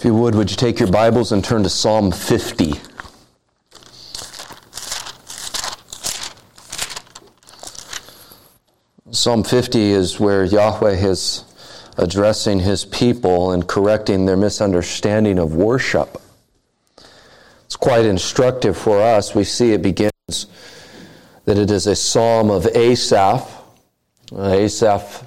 If you would, would you take your Bibles and turn to Psalm 50? Psalm 50 is where Yahweh is addressing his people and correcting their misunderstanding of worship. It's quite instructive for us. We see it begins that it is a psalm of Asaph. Uh, Asaph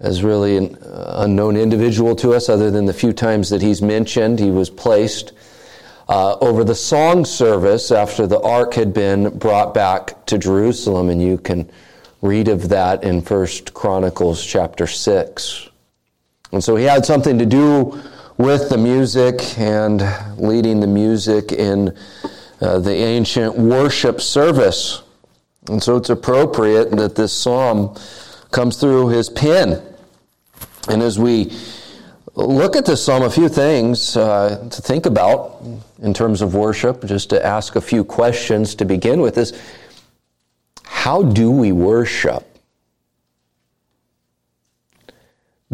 is really an unknown individual to us, other than the few times that he's mentioned. He was placed uh, over the song service after the ark had been brought back to Jerusalem, and you can read of that in First Chronicles chapter 6. And so he had something to do with the music and leading the music in uh, the ancient worship service. And so it's appropriate that this psalm comes through his pen. And as we look at this psalm, a few things uh, to think about in terms of worship, just to ask a few questions to begin with is how do we worship?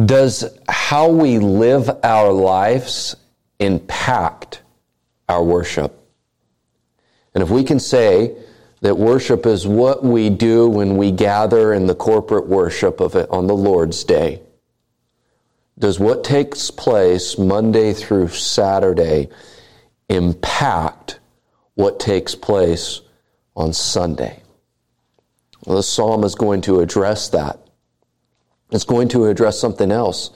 Does how we live our lives impact our worship? And if we can say that worship is what we do when we gather in the corporate worship of it on the Lord's Day, does what takes place Monday through Saturday impact what takes place on Sunday? Well, the psalm is going to address that. It's going to address something else.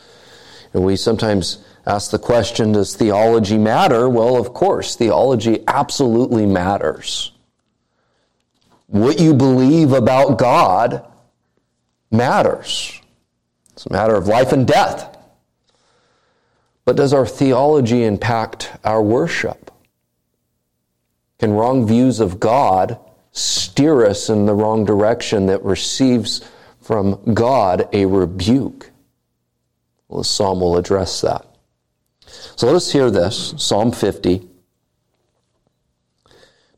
And we sometimes ask the question Does theology matter? Well, of course, theology absolutely matters. What you believe about God matters. It's a matter of life and death. But does our theology impact our worship? Can wrong views of God steer us in the wrong direction that receives from God a rebuke? Well, the psalm will address that. So let us hear this Psalm 50,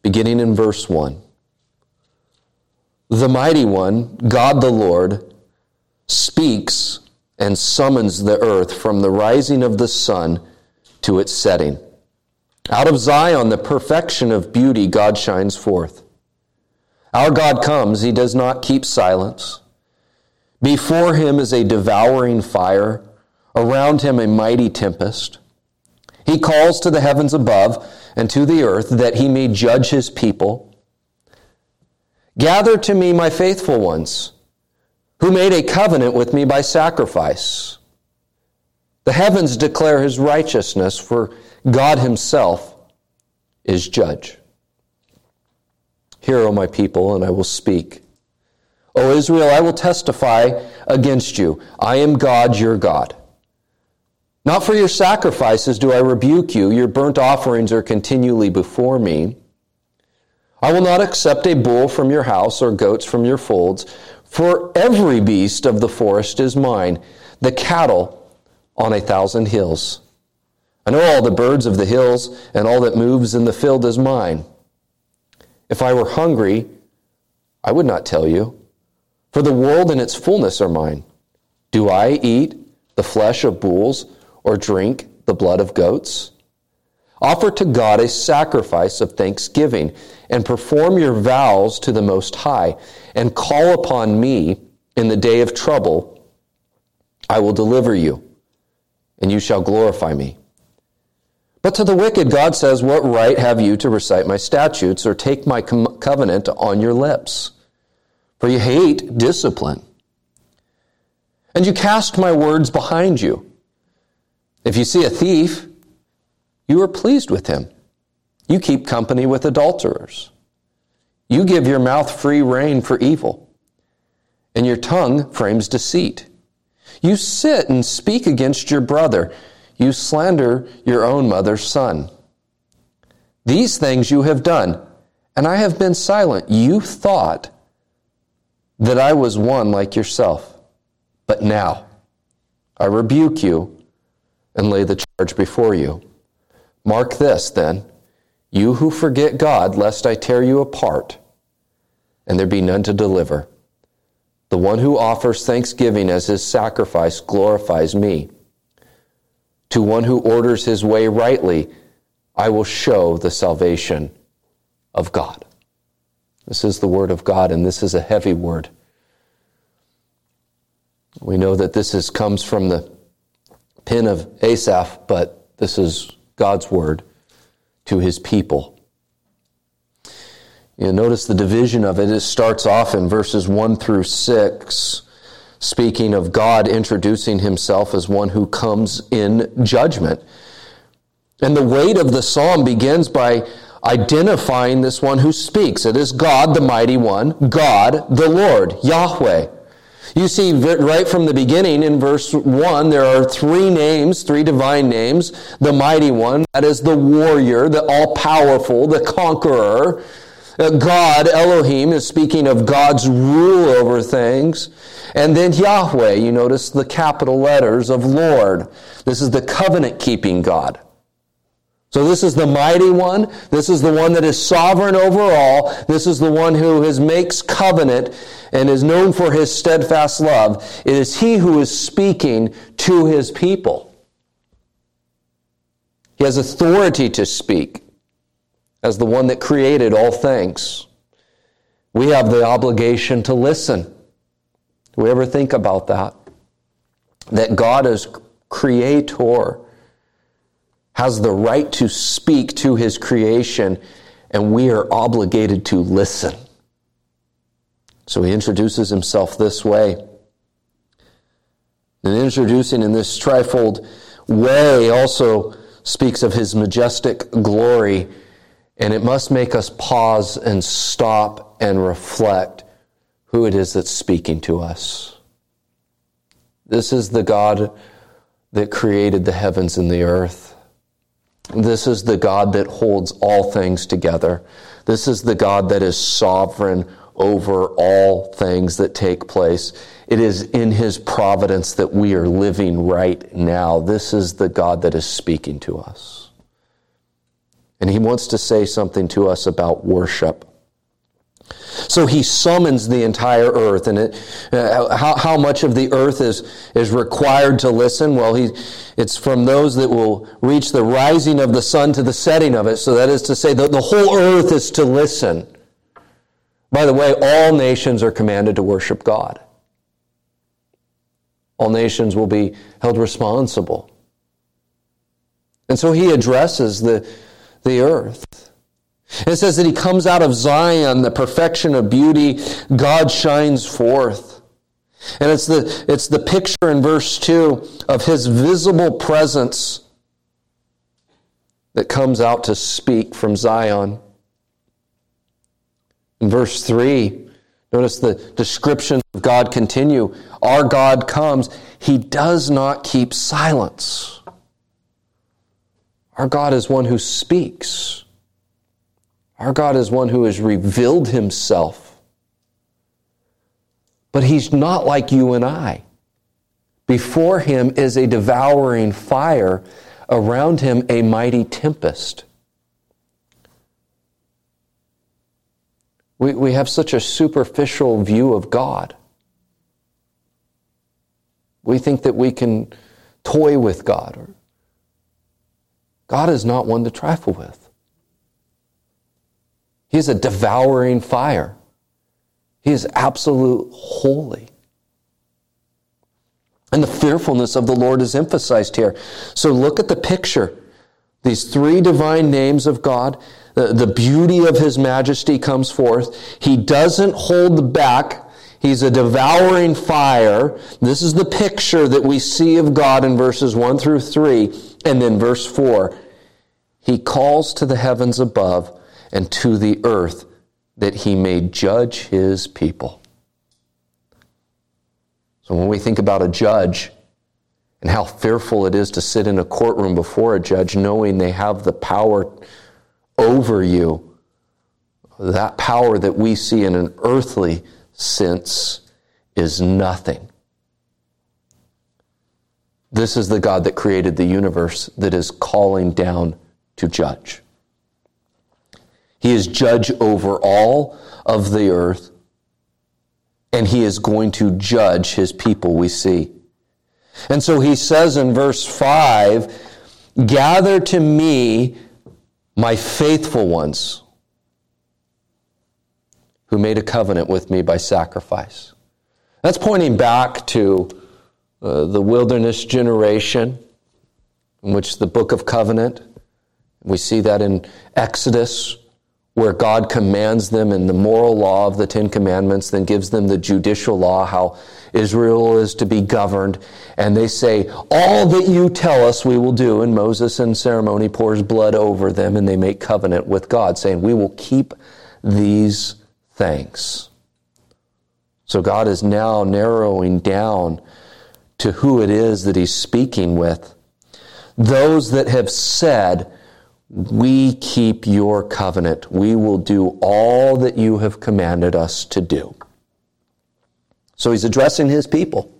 beginning in verse 1. The mighty one, God the Lord, speaks and summons the earth from the rising of the sun to its setting. Out of Zion, the perfection of beauty, God shines forth. Our God comes, he does not keep silence. Before him is a devouring fire, around him a mighty tempest. He calls to the heavens above and to the earth that he may judge his people. Gather to me my faithful ones who made a covenant with me by sacrifice. The heavens declare his righteousness, for God himself is judge. Hear, O my people, and I will speak. O Israel, I will testify against you. I am God, your God. Not for your sacrifices do I rebuke you. Your burnt offerings are continually before me. I will not accept a bull from your house or goats from your folds. For every beast of the forest is mine, the cattle on a thousand hills. I know all the birds of the hills, and all that moves in the field is mine. If I were hungry, I would not tell you, for the world and its fullness are mine. Do I eat the flesh of bulls or drink the blood of goats? Offer to God a sacrifice of thanksgiving and perform your vows to the Most High and call upon me in the day of trouble. I will deliver you and you shall glorify me. But to the wicked, God says, What right have you to recite my statutes or take my com- covenant on your lips? For you hate discipline. And you cast my words behind you. If you see a thief, you are pleased with him. You keep company with adulterers. You give your mouth free rein for evil, and your tongue frames deceit. You sit and speak against your brother. You slander your own mother's son. These things you have done, and I have been silent. You thought that I was one like yourself. But now I rebuke you and lay the charge before you. Mark this, then, you who forget God, lest I tear you apart, and there be none to deliver. The one who offers thanksgiving as his sacrifice glorifies me. To one who orders his way rightly, I will show the salvation of God. This is the word of God, and this is a heavy word. We know that this is, comes from the pen of Asaph, but this is God's word to his people. You notice the division of it. It starts off in verses 1 through 6, speaking of God introducing himself as one who comes in judgment. And the weight of the psalm begins by identifying this one who speaks. It is God, the mighty one, God, the Lord, Yahweh. You see, right from the beginning in verse 1, there are three names, three divine names. The mighty one, that is the warrior, the all powerful, the conqueror. Uh, God, Elohim, is speaking of God's rule over things. And then Yahweh, you notice the capital letters of Lord. This is the covenant keeping God. So this is the mighty one. This is the one that is sovereign over all. This is the one who has makes covenant and is known for his steadfast love. It is he who is speaking to his people. He has authority to speak as the one that created all things. We have the obligation to listen. Do we ever think about that? That God is creator has the right to speak to his creation, and we are obligated to listen. So he introduces himself this way. And introducing in this trifold way also speaks of his majestic glory, and it must make us pause and stop and reflect who it is that's speaking to us. This is the God that created the heavens and the earth. This is the God that holds all things together. This is the God that is sovereign over all things that take place. It is in His providence that we are living right now. This is the God that is speaking to us. And He wants to say something to us about worship. So he summons the entire earth, and it, uh, how, how much of the earth is, is required to listen? Well, he, it's from those that will reach the rising of the sun to the setting of it. So that is to say, the, the whole earth is to listen. By the way, all nations are commanded to worship God. All nations will be held responsible. And so he addresses the, the earth. It says that he comes out of Zion, the perfection of beauty. God shines forth. And it's the, it's the picture in verse 2 of his visible presence that comes out to speak from Zion. In verse 3, notice the description of God continue. Our God comes, he does not keep silence. Our God is one who speaks. Our God is one who has revealed himself. But he's not like you and I. Before him is a devouring fire, around him a mighty tempest. We, we have such a superficial view of God. We think that we can toy with God. God is not one to trifle with. He is a devouring fire. He is absolute holy. And the fearfulness of the Lord is emphasized here. So look at the picture. These three divine names of God, the, the beauty of His majesty comes forth. He doesn't hold back. He's a devouring fire. This is the picture that we see of God in verses 1 through 3. And then verse 4. He calls to the heavens above and to the earth that he may judge his people. So when we think about a judge and how fearful it is to sit in a courtroom before a judge knowing they have the power over you, that power that we see in an earthly sense is nothing. This is the God that created the universe that is calling down to judge. He is judge over all of the earth, and he is going to judge his people, we see. And so he says in verse 5 Gather to me my faithful ones who made a covenant with me by sacrifice. That's pointing back to uh, the wilderness generation, in which the book of covenant, we see that in Exodus, where God commands them in the moral law of the Ten Commandments, then gives them the judicial law, how Israel is to be governed. And they say, All that you tell us we will do. And Moses in ceremony pours blood over them, and they make covenant with God, saying, We will keep these things. So God is now narrowing down to who it is that He's speaking with. Those that have said, we keep your covenant. We will do all that you have commanded us to do. So he's addressing his people.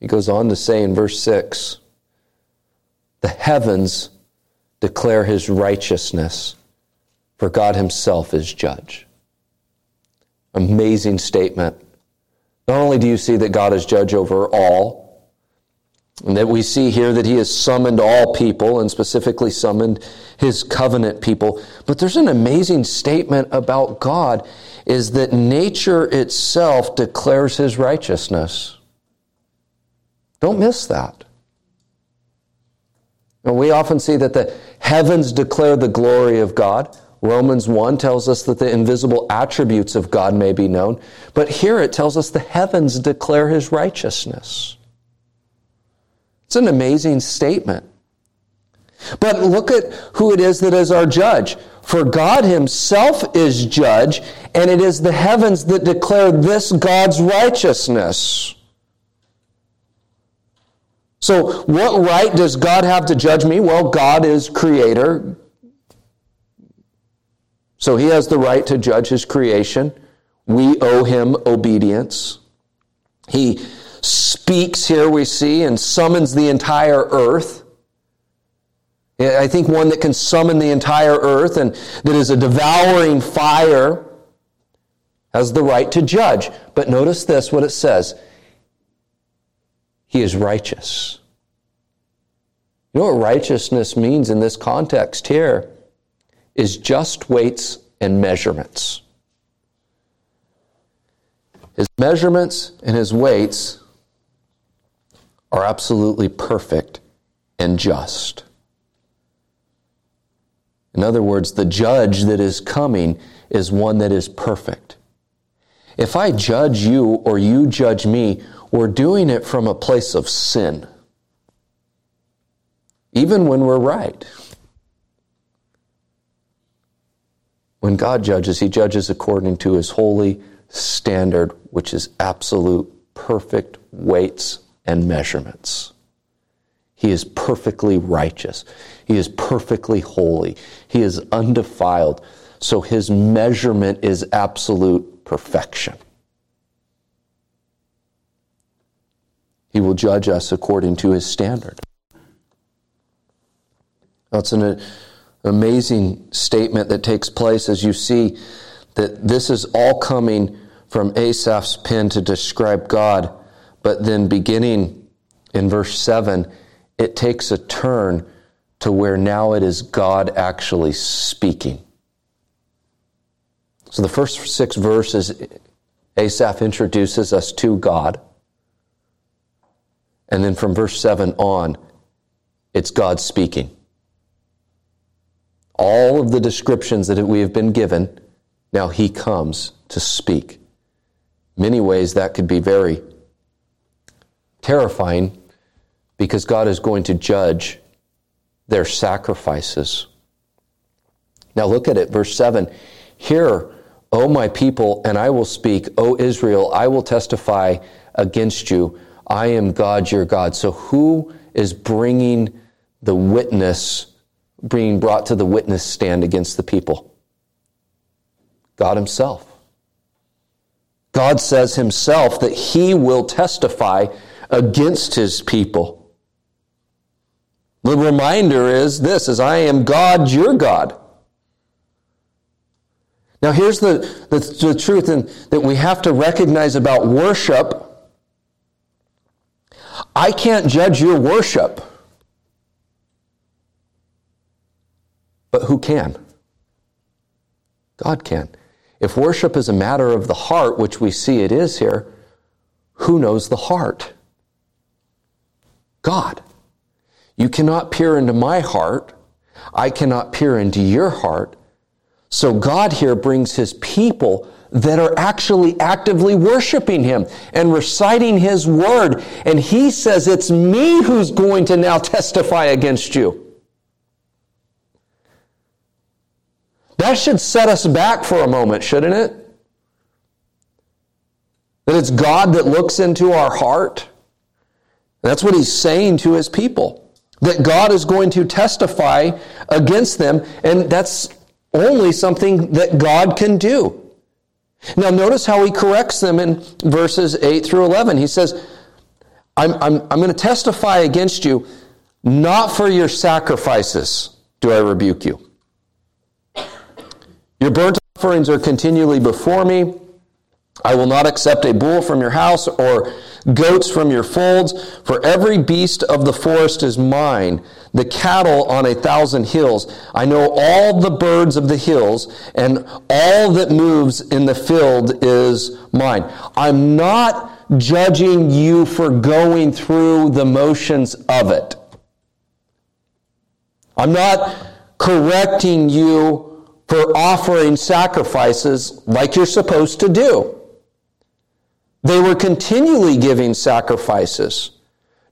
He goes on to say in verse 6 the heavens declare his righteousness, for God himself is judge. Amazing statement. Not only do you see that God is judge over all, and that we see here that he has summoned all people and specifically summoned his covenant people. But there's an amazing statement about God is that nature itself declares his righteousness. Don't miss that. And we often see that the heavens declare the glory of God. Romans 1 tells us that the invisible attributes of God may be known. But here it tells us the heavens declare his righteousness. It's an amazing statement. But look at who it is that is our judge. For God Himself is judge, and it is the heavens that declare this God's righteousness. So, what right does God have to judge me? Well, God is creator. So, He has the right to judge His creation. We owe Him obedience. He speaks here, we see, and summons the entire earth. I think one that can summon the entire earth and that is a devouring fire has the right to judge. But notice this what it says He is righteous. You know what righteousness means in this context here? Is just weights and measurements. His measurements and his weights are absolutely perfect and just. In other words, the judge that is coming is one that is perfect. If I judge you or you judge me, we're doing it from a place of sin, even when we're right. When God judges, He judges according to His holy standard, which is absolute, perfect weights and measurements. He is perfectly righteous. He is perfectly holy. He is undefiled. So his measurement is absolute perfection. He will judge us according to his standard. That's an amazing statement that takes place as you see that this is all coming from Asaph's pen to describe God but then beginning in verse 7, it takes a turn to where now it is God actually speaking. So the first six verses, Asaph introduces us to God. And then from verse 7 on, it's God speaking. All of the descriptions that we have been given, now he comes to speak. Many ways that could be very terrifying because God is going to judge their sacrifices. Now look at it, verse 7. Hear, O my people, and I will speak. O Israel, I will testify against you. I am God, your God. So who is bringing the witness, being brought to the witness stand against the people? God Himself. God says Himself that He will testify against his people. The reminder is this is I am God, your God. Now here's the, the, the truth in, that we have to recognize about worship. I can't judge your worship. But who can? God can. If worship is a matter of the heart, which we see it is here, who knows the heart? God. You cannot peer into my heart. I cannot peer into your heart. So God here brings his people that are actually actively worshiping him and reciting his word. And he says, It's me who's going to now testify against you. That should set us back for a moment, shouldn't it? That it's God that looks into our heart. That's what he's saying to his people. That God is going to testify against them, and that's only something that God can do. Now, notice how he corrects them in verses 8 through 11. He says, I'm, I'm, I'm going to testify against you, not for your sacrifices do I rebuke you. Your burnt offerings are continually before me. I will not accept a bull from your house or goats from your folds, for every beast of the forest is mine, the cattle on a thousand hills. I know all the birds of the hills, and all that moves in the field is mine. I'm not judging you for going through the motions of it. I'm not correcting you for offering sacrifices like you're supposed to do. They were continually giving sacrifices,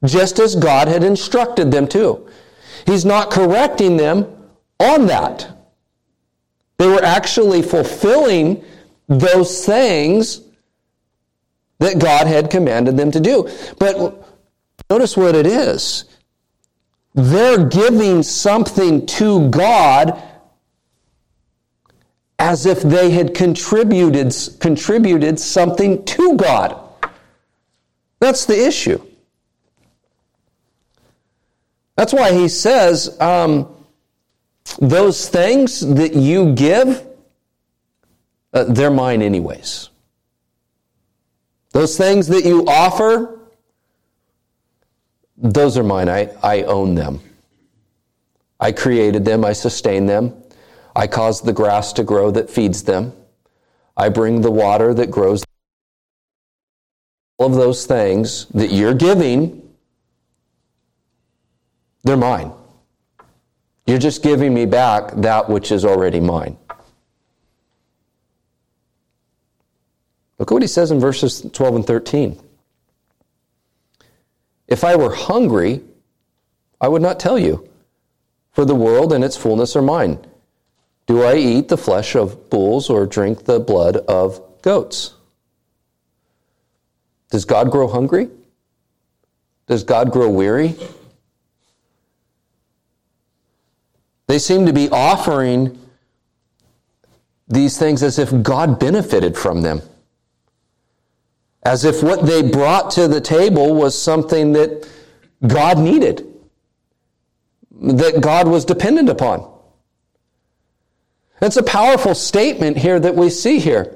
just as God had instructed them to. He's not correcting them on that. They were actually fulfilling those things that God had commanded them to do. But notice what it is. They're giving something to God as if they had contributed, contributed something to God. That's the issue. That's why he says, um, those things that you give, uh, they're mine anyways. Those things that you offer, those are mine. I, I own them. I created them. I sustain them. I cause the grass to grow that feeds them. I bring the water that grows. All of those things that you're giving, they're mine. You're just giving me back that which is already mine. Look at what he says in verses 12 and 13. If I were hungry, I would not tell you, for the world and its fullness are mine. Do I eat the flesh of bulls or drink the blood of goats? Does God grow hungry? Does God grow weary? They seem to be offering these things as if God benefited from them. As if what they brought to the table was something that God needed, that God was dependent upon. It's a powerful statement here that we see here.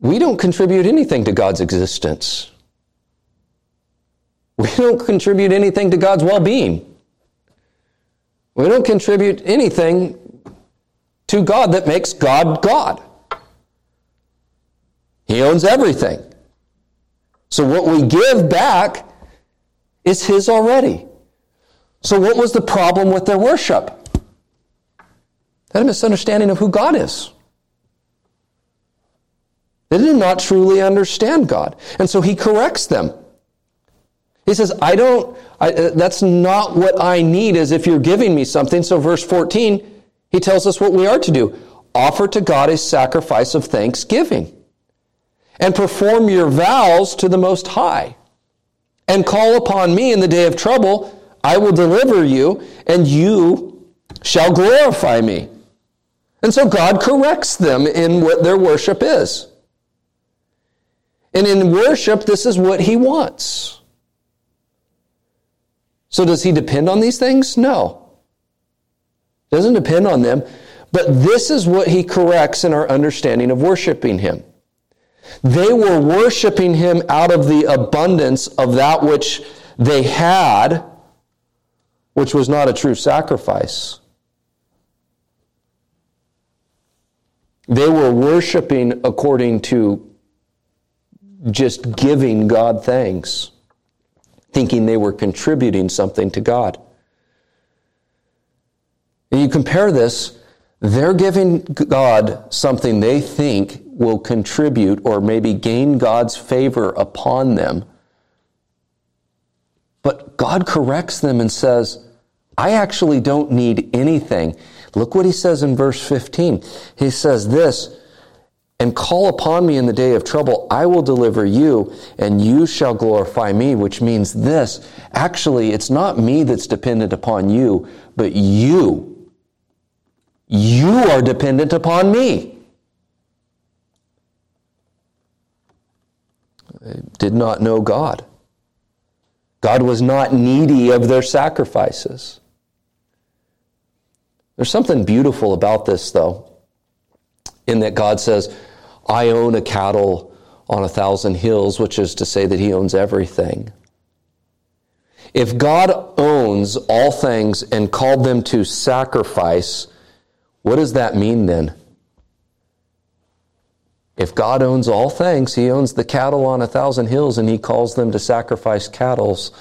We don't contribute anything to God's existence. We don't contribute anything to God's well being. We don't contribute anything to God that makes God God. He owns everything. So what we give back is His already. So, what was the problem with their worship? They had a misunderstanding of who God is. They did not truly understand God. And so he corrects them. He says, I don't, I, uh, that's not what I need as if you're giving me something. So, verse 14, he tells us what we are to do offer to God a sacrifice of thanksgiving and perform your vows to the Most High and call upon me in the day of trouble I will deliver you, and you shall glorify me. And so God corrects them in what their worship is. And in worship, this is what he wants. So does he depend on these things? No. Doesn't depend on them. But this is what he corrects in our understanding of worshiping him. They were worshiping him out of the abundance of that which they had, which was not a true sacrifice. They were worshiping according to just giving God thanks, thinking they were contributing something to God. And you compare this, they're giving God something they think will contribute or maybe gain God's favor upon them. But God corrects them and says, I actually don't need anything. Look what he says in verse 15. He says this, and call upon me in the day of trouble. I will deliver you, and you shall glorify me, which means this. Actually, it's not me that's dependent upon you, but you. You are dependent upon me. They did not know God. God was not needy of their sacrifices. There's something beautiful about this, though, in that God says, I own a cattle on a thousand hills, which is to say that he owns everything. If God owns all things and called them to sacrifice, what does that mean then? If God owns all things, he owns the cattle on a thousand hills and he calls them to sacrifice cattle's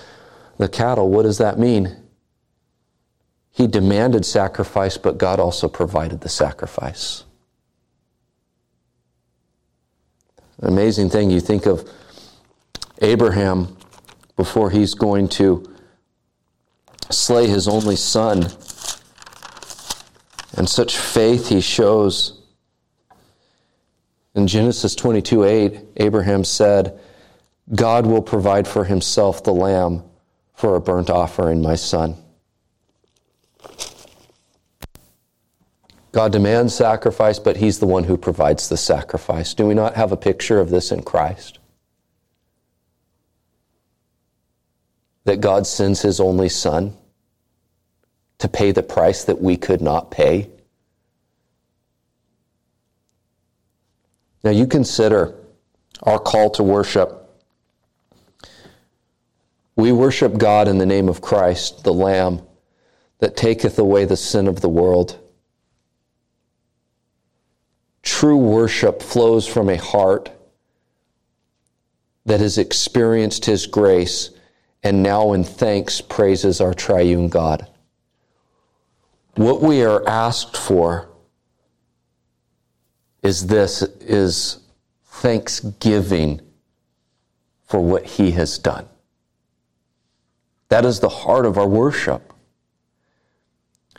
the cattle, what does that mean? He demanded sacrifice, but God also provided the sacrifice. amazing thing. You think of Abraham before he's going to slay his only son, and such faith he shows. In Genesis 22 8, Abraham said, God will provide for himself the lamb for a burnt offering, my son. God demands sacrifice, but He's the one who provides the sacrifice. Do we not have a picture of this in Christ? That God sends His only Son to pay the price that we could not pay. Now, you consider our call to worship. We worship God in the name of Christ, the Lamb that taketh away the sin of the world. True worship flows from a heart that has experienced His grace and now in thanks praises our triune God. What we are asked for is this is thanksgiving for what he has done. That is the heart of our worship.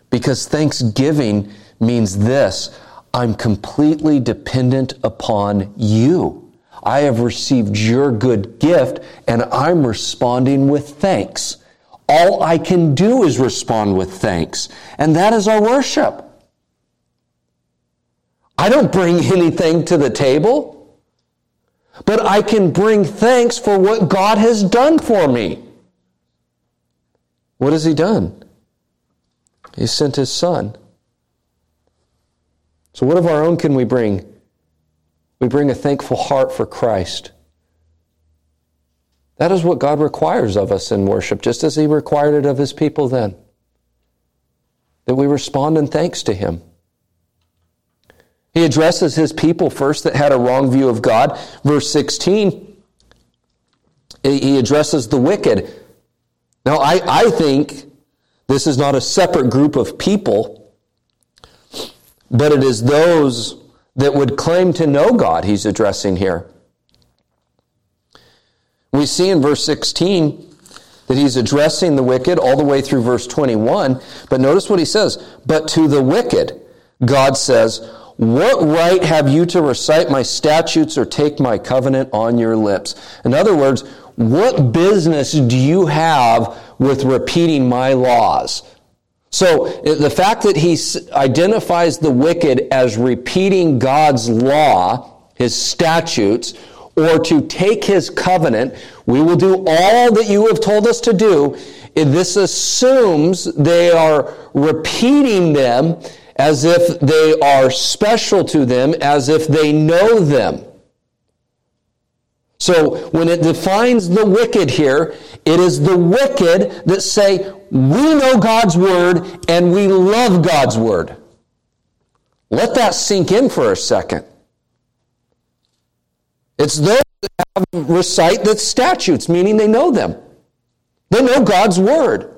Because thanksgiving means this I'm completely dependent upon you. I have received your good gift and I'm responding with thanks. All I can do is respond with thanks. And that is our worship. I don't bring anything to the table, but I can bring thanks for what God has done for me. What has He done? He sent His Son so, what of our own can we bring? We bring a thankful heart for Christ. That is what God requires of us in worship, just as He required it of His people then. That we respond in thanks to Him. He addresses His people first that had a wrong view of God. Verse 16, He addresses the wicked. Now, I, I think this is not a separate group of people but it is those that would claim to know God he's addressing here. We see in verse 16 that he's addressing the wicked all the way through verse 21. But notice what he says. But to the wicked, God says, What right have you to recite my statutes or take my covenant on your lips? In other words, what business do you have with repeating my laws? So the fact that he identifies the wicked as repeating God's law, his statutes, or to take his covenant, we will do all that you have told us to do. This assumes they are repeating them as if they are special to them, as if they know them. So when it defines the wicked here, it is the wicked that say, we know God's word and we love God's word. Let that sink in for a second. It's those that have, recite the statutes, meaning they know them. They know God's word.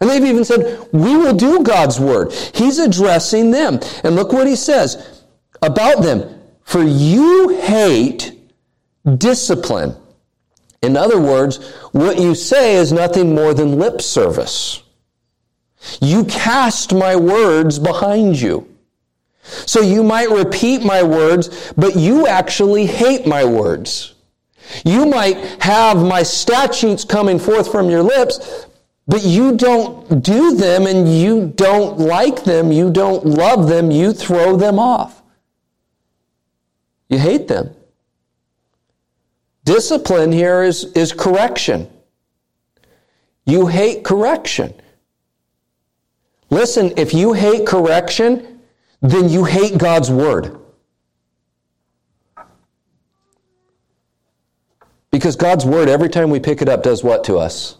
And they've even said, We will do God's word. He's addressing them. And look what he says about them. For you hate discipline. In other words, what you say is nothing more than lip service. You cast my words behind you. So you might repeat my words, but you actually hate my words. You might have my statutes coming forth from your lips, but you don't do them and you don't like them, you don't love them, you throw them off. You hate them. Discipline here is, is correction. You hate correction. Listen, if you hate correction, then you hate God's word. Because God's word, every time we pick it up, does what to us?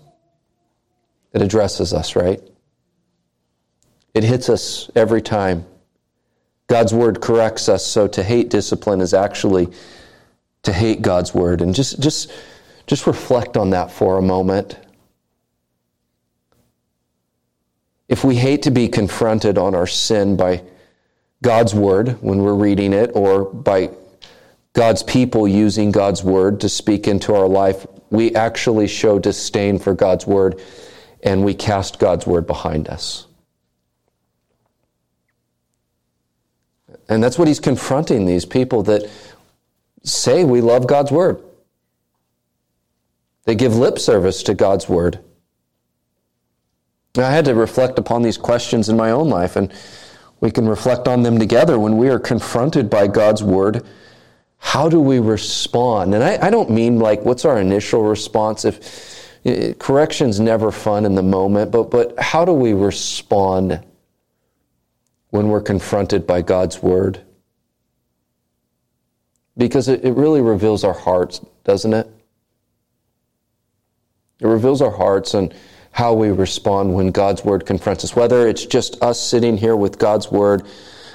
It addresses us, right? It hits us every time. God's word corrects us, so to hate discipline is actually to hate God's word. And just, just, just reflect on that for a moment. If we hate to be confronted on our sin by God's word when we're reading it, or by God's people using God's word to speak into our life, we actually show disdain for God's word and we cast God's word behind us. And that's what he's confronting these people that say we love God's word. They give lip service to God's word. I had to reflect upon these questions in my own life, and we can reflect on them together when we are confronted by God's word. How do we respond? And I, I don't mean like what's our initial response if it, correction's never fun in the moment, but but how do we respond when we're confronted by God's word? Because it, it really reveals our hearts, doesn't it? It reveals our hearts and how we respond when God's word confronts us, whether it's just us sitting here with God's word,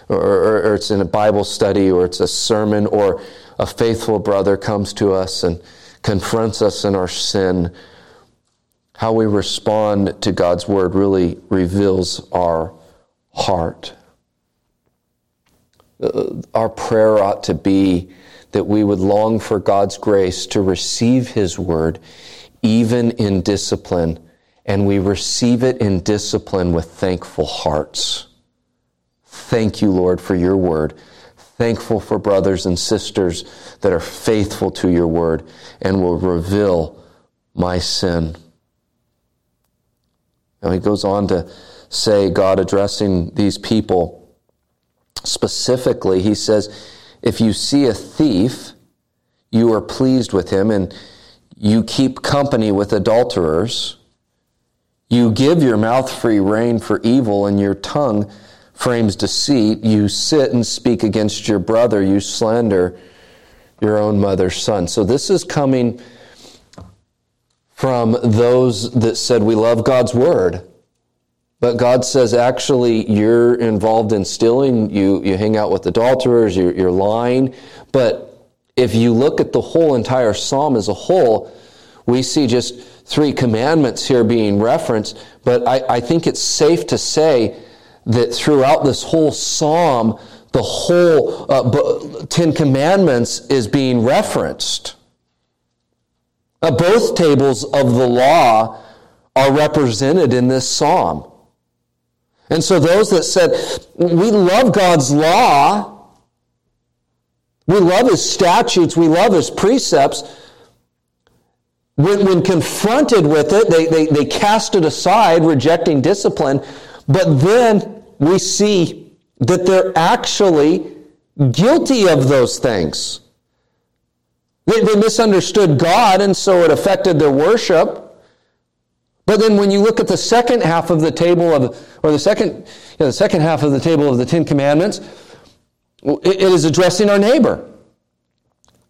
or, or, or, it's in a Bible study, or it's a sermon, or a faithful brother comes to us and confronts us in our sin. How we respond to God's word really reveals our heart. Uh, our prayer ought to be that we would long for God's grace to receive His word, even in discipline, and we receive it in discipline with thankful hearts. Thank you, Lord, for your word. Thankful for brothers and sisters that are faithful to your word and will reveal my sin. Now he goes on to say, God addressing these people specifically, he says, if you see a thief, you are pleased with him, and you keep company with adulterers. You give your mouth free rein for evil, and your tongue frames deceit. You sit and speak against your brother. You slander your own mother's son. So this is coming from those that said, We love God's word. But God says, actually, you're involved in stealing. You, you hang out with adulterers. You're, you're lying. But if you look at the whole entire psalm as a whole, we see just three commandments here being referenced. But I, I think it's safe to say that throughout this whole psalm, the whole uh, Ten Commandments is being referenced. Uh, both tables of the law are represented in this psalm. And so those that said, we love God's law, we love his statutes, we love his precepts, when, when confronted with it, they, they, they cast it aside, rejecting discipline. But then we see that they're actually guilty of those things. They, they misunderstood God, and so it affected their worship. But then when you look at the second half of the table of, or the second, you know, the second half of the table of the Ten Commandments, it is addressing our neighbor.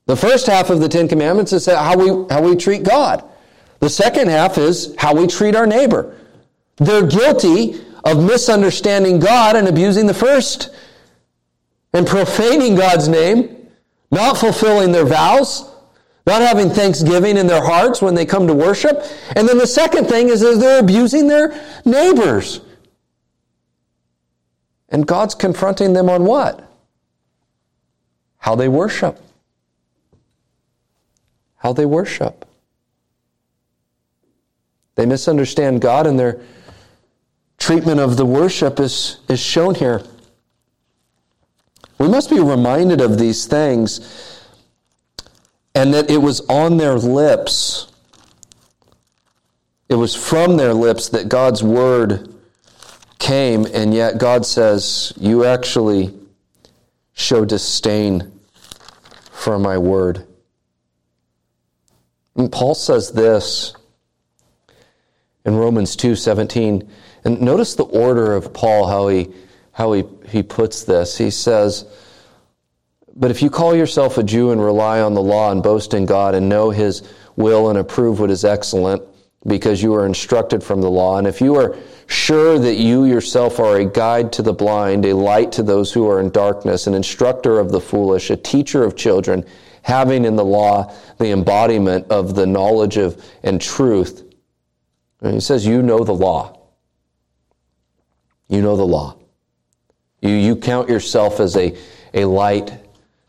The first half of the Ten Commandments is how we, how we treat God. The second half is how we treat our neighbor. They're guilty of misunderstanding God and abusing the first and profaning God's name, not fulfilling their vows, not having thanksgiving in their hearts when they come to worship. And then the second thing is that they're abusing their neighbors. And God's confronting them on what? How they worship. How they worship. They misunderstand God and their treatment of the worship is, is shown here. We must be reminded of these things and that it was on their lips. It was from their lips that God's word came, and yet God says, You actually show disdain for my word. And Paul says this in Romans 2 17. And notice the order of Paul, how he, how he, he puts this. He says, But if you call yourself a Jew and rely on the law and boast in God and know his will and approve what is excellent, because you are instructed from the law, and if you are sure that you yourself are a guide to the blind, a light to those who are in darkness, an instructor of the foolish, a teacher of children, having in the law the embodiment of the knowledge of and truth. And he says, You know the law. You know the law. You, you count yourself as a, a light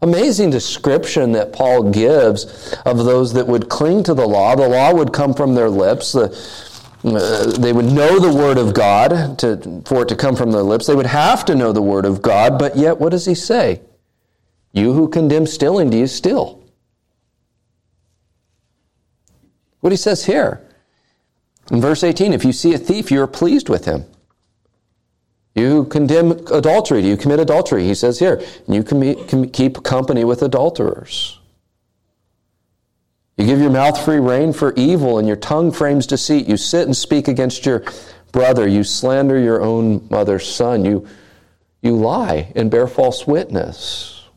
Amazing description that Paul gives of those that would cling to the law. The law would come from their lips. The, uh, they would know the word of God to, for it to come from their lips. They would have to know the word of God, but yet what does he say? You who condemn stealing, do you steal? What he says here. In verse 18, if you see a thief, you are pleased with him. You condemn adultery. Do you commit adultery? He says here, you can keep company with adulterers. You give your mouth free rein for evil, and your tongue frames deceit. You sit and speak against your brother. You slander your own mother's son. You, you lie and bear false witness.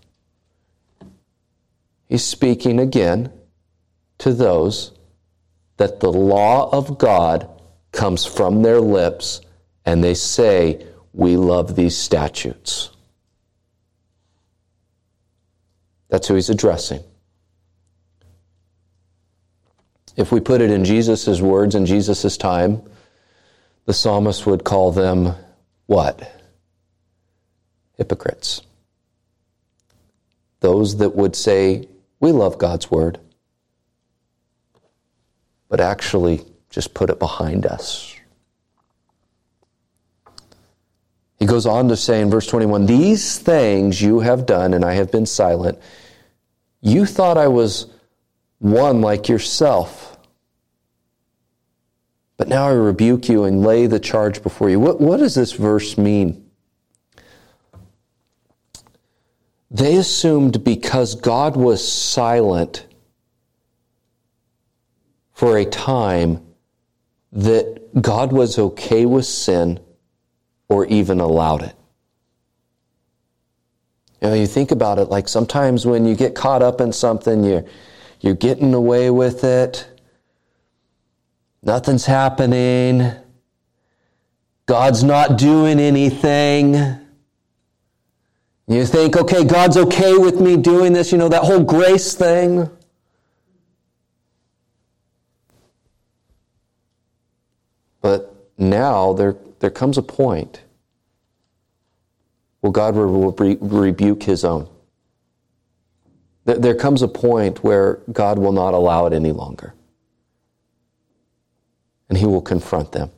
He's speaking again to those that the law of God comes from their lips and they say, We love these statutes. That's who he's addressing. If we put it in Jesus' words in Jesus' time, the psalmist would call them what? Hypocrites. Those that would say, We love God's word but actually just put it behind us. He goes on to say in verse 21 These things you have done, and I have been silent. You thought I was one like yourself. But now I rebuke you and lay the charge before you. What, what does this verse mean? They assumed because God was silent for a time that God was okay with sin or even allowed it. You know, you think about it like sometimes when you get caught up in something, you're, you're getting away with it, nothing's happening, God's not doing anything. You think, okay, God's okay with me doing this, you know, that whole grace thing. But now there, there comes a point where God will re- rebuke his own. There comes a point where God will not allow it any longer. And he will confront them.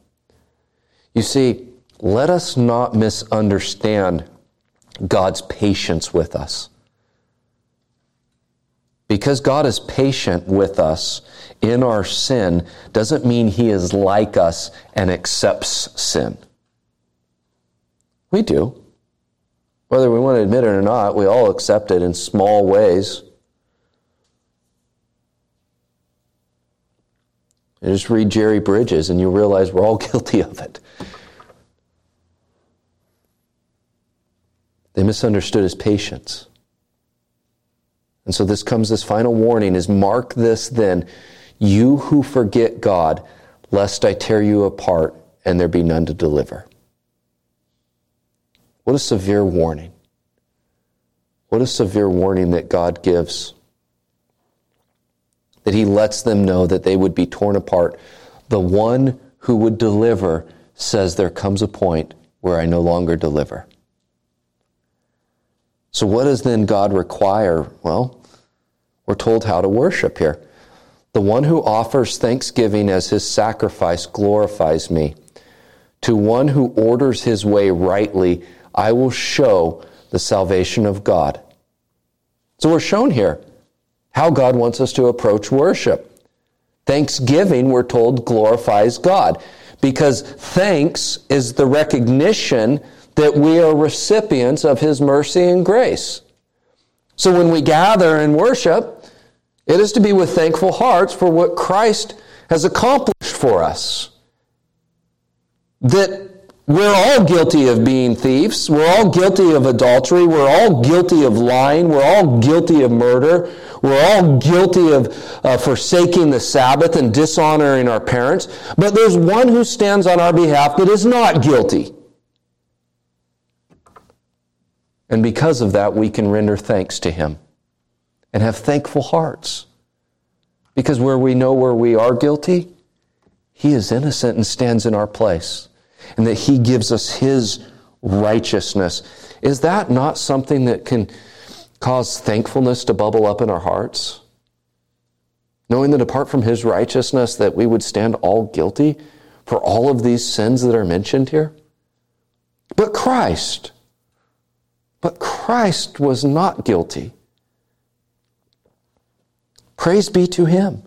You see, let us not misunderstand God's patience with us. Because God is patient with us in our sin doesn't mean he is like us and accepts sin. We do. Whether we want to admit it or not, we all accept it in small ways. You just read Jerry Bridges and you realize we're all guilty of it. They misunderstood his patience. And so this comes this final warning is mark this then, you who forget God, lest I tear you apart and there be none to deliver. What a severe warning. What a severe warning that God gives. That He lets them know that they would be torn apart. The one who would deliver says, There comes a point where I no longer deliver. So, what does then God require? Well, we're told how to worship here. The one who offers thanksgiving as his sacrifice glorifies me. To one who orders his way rightly, I will show the salvation of God. So we're shown here how God wants us to approach worship. Thanksgiving, we're told, glorifies God because thanks is the recognition that we are recipients of His mercy and grace. So when we gather and worship, it is to be with thankful hearts for what Christ has accomplished for us. That we're all guilty of being thieves. We're all guilty of adultery. We're all guilty of lying. We're all guilty of murder. We're all guilty of uh, forsaking the Sabbath and dishonoring our parents. But there's one who stands on our behalf that is not guilty. And because of that, we can render thanks to him and have thankful hearts. Because where we know where we are guilty, he is innocent and stands in our place and that He gives us His righteousness. Is that not something that can cause thankfulness to bubble up in our hearts? Knowing that apart from His righteousness, that we would stand all guilty for all of these sins that are mentioned here? But Christ, but Christ was not guilty. Praise be to Him.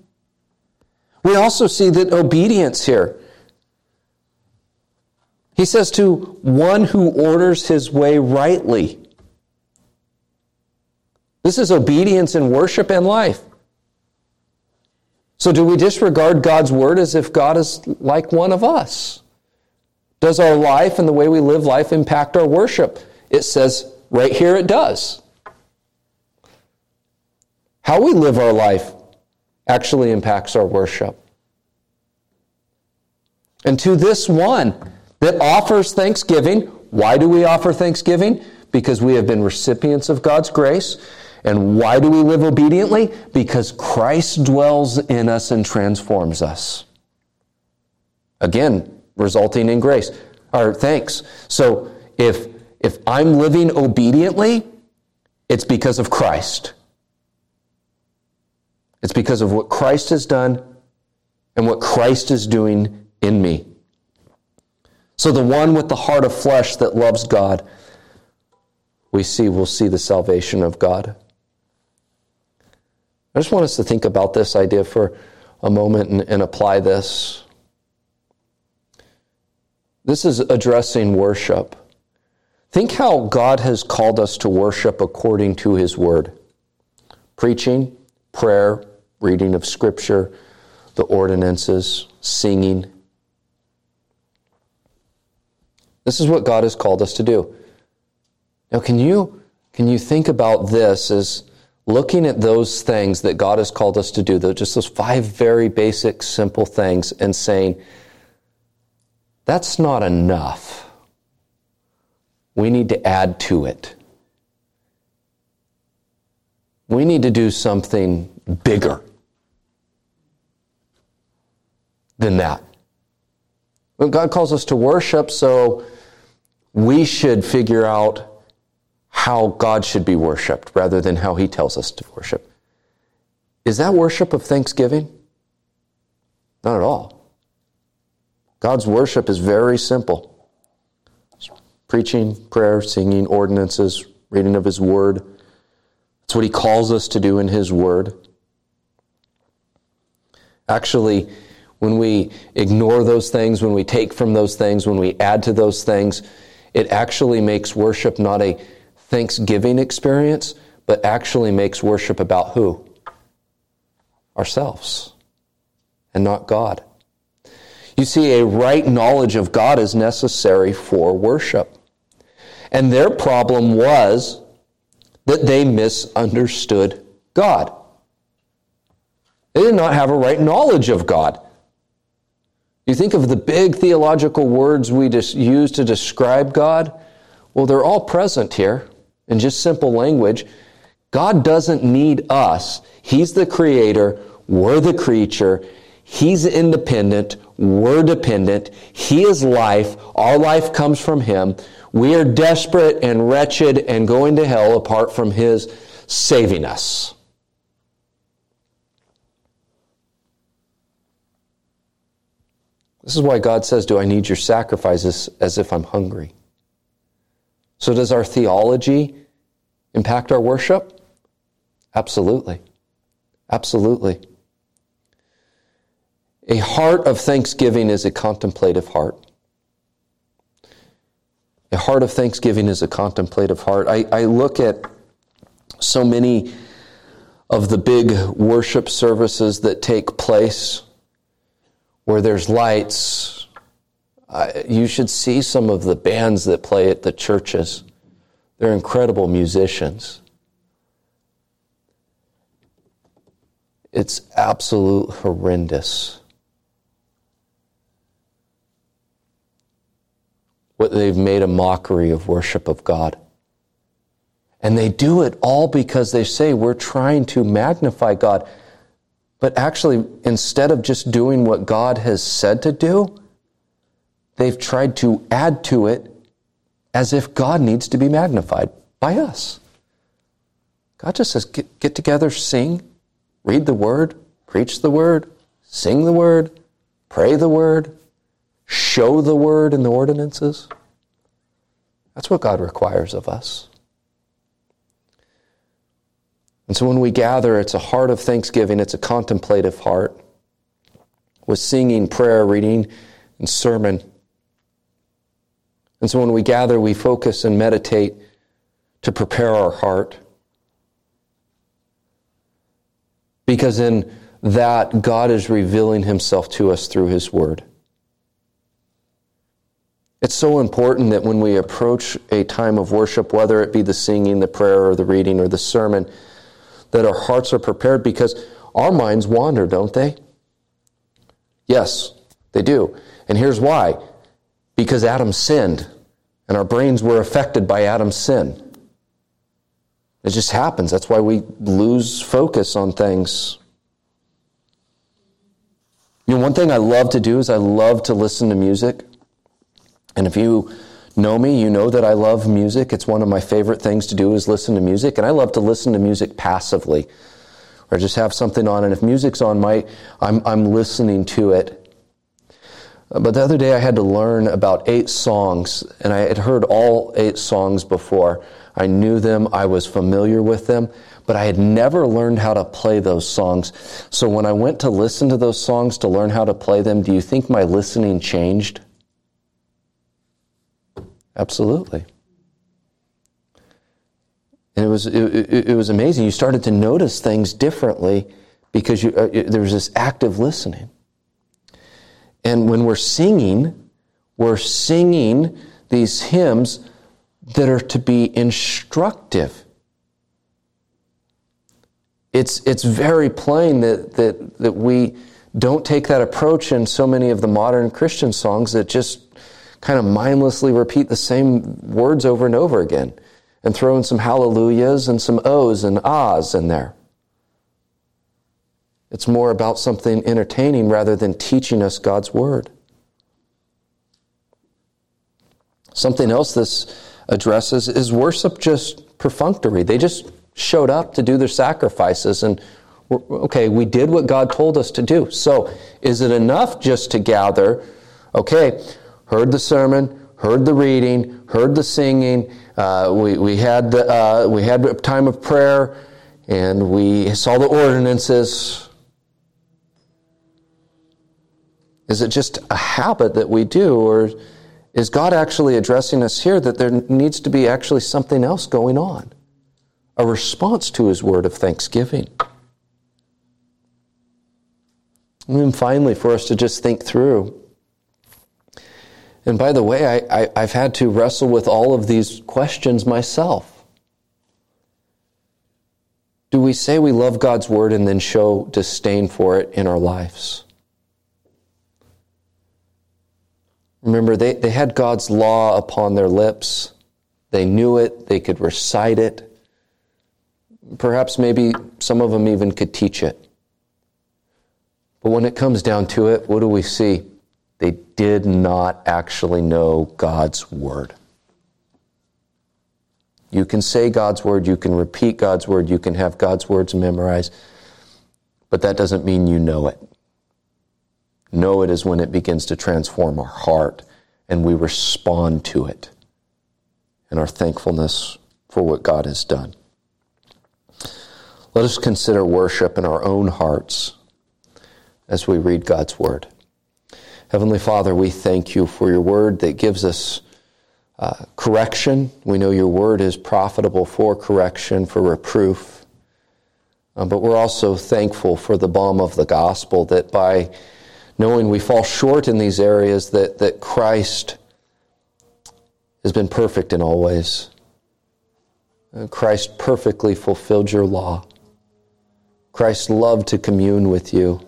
We also see that obedience here he says to one who orders his way rightly. This is obedience in worship and life. So, do we disregard God's word as if God is like one of us? Does our life and the way we live life impact our worship? It says right here it does. How we live our life actually impacts our worship. And to this one, that offers thanksgiving. Why do we offer thanksgiving? Because we have been recipients of God's grace. And why do we live obediently? Because Christ dwells in us and transforms us. Again, resulting in grace or thanks. So if if I'm living obediently, it's because of Christ. It's because of what Christ has done and what Christ is doing in me. So the one with the heart of flesh that loves God, we see will see the salvation of God. I just want us to think about this idea for a moment and, and apply this. This is addressing worship. Think how God has called us to worship according to His Word preaching, prayer, reading of Scripture, the ordinances, singing, This is what God has called us to do. Now, can you, can you think about this as looking at those things that God has called us to do, just those five very basic, simple things, and saying, that's not enough. We need to add to it. We need to do something bigger than that. Well, God calls us to worship, so we should figure out how God should be worshiped rather than how He tells us to worship. Is that worship of thanksgiving? Not at all. God's worship is very simple preaching, prayer, singing, ordinances, reading of His Word, That's what he calls us to do in his word. Actually, when we ignore those things, when we take from those things, when we add to those things, it actually makes worship not a thanksgiving experience, but actually makes worship about who? Ourselves and not God. You see, a right knowledge of God is necessary for worship. And their problem was that they misunderstood God. They did not have a right knowledge of God. You think of the big theological words we use to describe God? Well, they're all present here in just simple language. God doesn't need us. He's the creator, we're the creature. He's independent, we're dependent. He is life, our life comes from Him. We are desperate and wretched and going to hell apart from His saving us. This is why God says, Do I need your sacrifices as if I'm hungry? So, does our theology impact our worship? Absolutely. Absolutely. A heart of thanksgiving is a contemplative heart. A heart of thanksgiving is a contemplative heart. I, I look at so many of the big worship services that take place where there's lights. you should see some of the bands that play at the churches. They're incredible musicians. It's absolute horrendous. What they've made a mockery of worship of God. And they do it all because they say we're trying to magnify God. But actually, instead of just doing what God has said to do, they've tried to add to it as if God needs to be magnified by us. God just says, get, get together, sing, read the word, preach the word, sing the word, pray the word, show the word in the ordinances. That's what God requires of us. And so when we gather, it's a heart of thanksgiving, it's a contemplative heart with singing, prayer, reading, and sermon. And so when we gather, we focus and meditate to prepare our heart. Because in that, God is revealing himself to us through his word. It's so important that when we approach a time of worship, whether it be the singing, the prayer, or the reading, or the sermon, that our hearts are prepared because our minds wander, don't they? Yes, they do. And here's why because Adam sinned, and our brains were affected by Adam's sin. It just happens. That's why we lose focus on things. You know, one thing I love to do is I love to listen to music. And if you know me, you know that I love music. It's one of my favorite things to do is listen to music, and I love to listen to music passively, or just have something on. And if music's on, my I'm I'm listening to it. But the other day I had to learn about eight songs, and I had heard all eight songs before. I knew them, I was familiar with them, but I had never learned how to play those songs. So when I went to listen to those songs to learn how to play them, do you think my listening changed? Absolutely. And it was, it, it, it, was amazing. You started to notice things differently because you, uh, there was this active listening. And when we're singing, we're singing these hymns that are to be instructive. It's, it's very plain that, that, that we don't take that approach in so many of the modern Christian songs that just kind of mindlessly repeat the same words over and over again and throw in some hallelujahs and some ohs and ahs in there. It's more about something entertaining rather than teaching us God's word. Something else this addresses is worship just perfunctory. They just showed up to do their sacrifices and okay, we did what God told us to do. So, is it enough just to gather? Okay, heard the sermon, heard the reading, heard the singing. Uh, we, we, had the, uh, we had a time of prayer, and we saw the ordinances. Is it just a habit that we do, or is God actually addressing us here that there needs to be actually something else going on? A response to His word of thanksgiving. And then finally, for us to just think through. And by the way, I, I, have had to wrestle with all of these questions myself. Do we say we love God's word and then show disdain for it in our lives? Remember, they, they had God's law upon their lips. They knew it, they could recite it. Perhaps maybe some of them even could teach it. But when it comes down to it, what do we see? They did not actually know God's word. You can say God's word, you can repeat God's word, you can have God's words memorized, but that doesn't mean you know it. Know it is when it begins to transform our heart and we respond to it and our thankfulness for what God has done. Let us consider worship in our own hearts as we read God's Word. Heavenly Father, we thank you for your Word that gives us uh, correction. We know your Word is profitable for correction, for reproof. Uh, but we're also thankful for the balm of the gospel that by knowing we fall short in these areas, that, that Christ has been perfect in all ways. Uh, Christ perfectly fulfilled your law. Christ loved to commune with you.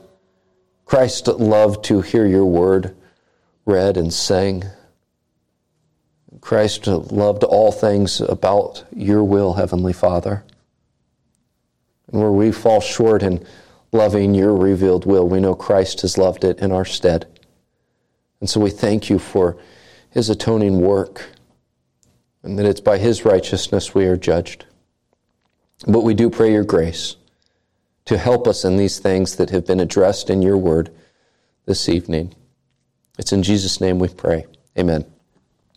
Christ loved to hear your word read and sang. Christ loved all things about your will, Heavenly Father. And where we fall short in loving your revealed will, we know Christ has loved it in our stead. And so we thank you for his atoning work and that it's by his righteousness we are judged. But we do pray your grace to help us in these things that have been addressed in your word this evening. It's in Jesus' name we pray. Amen.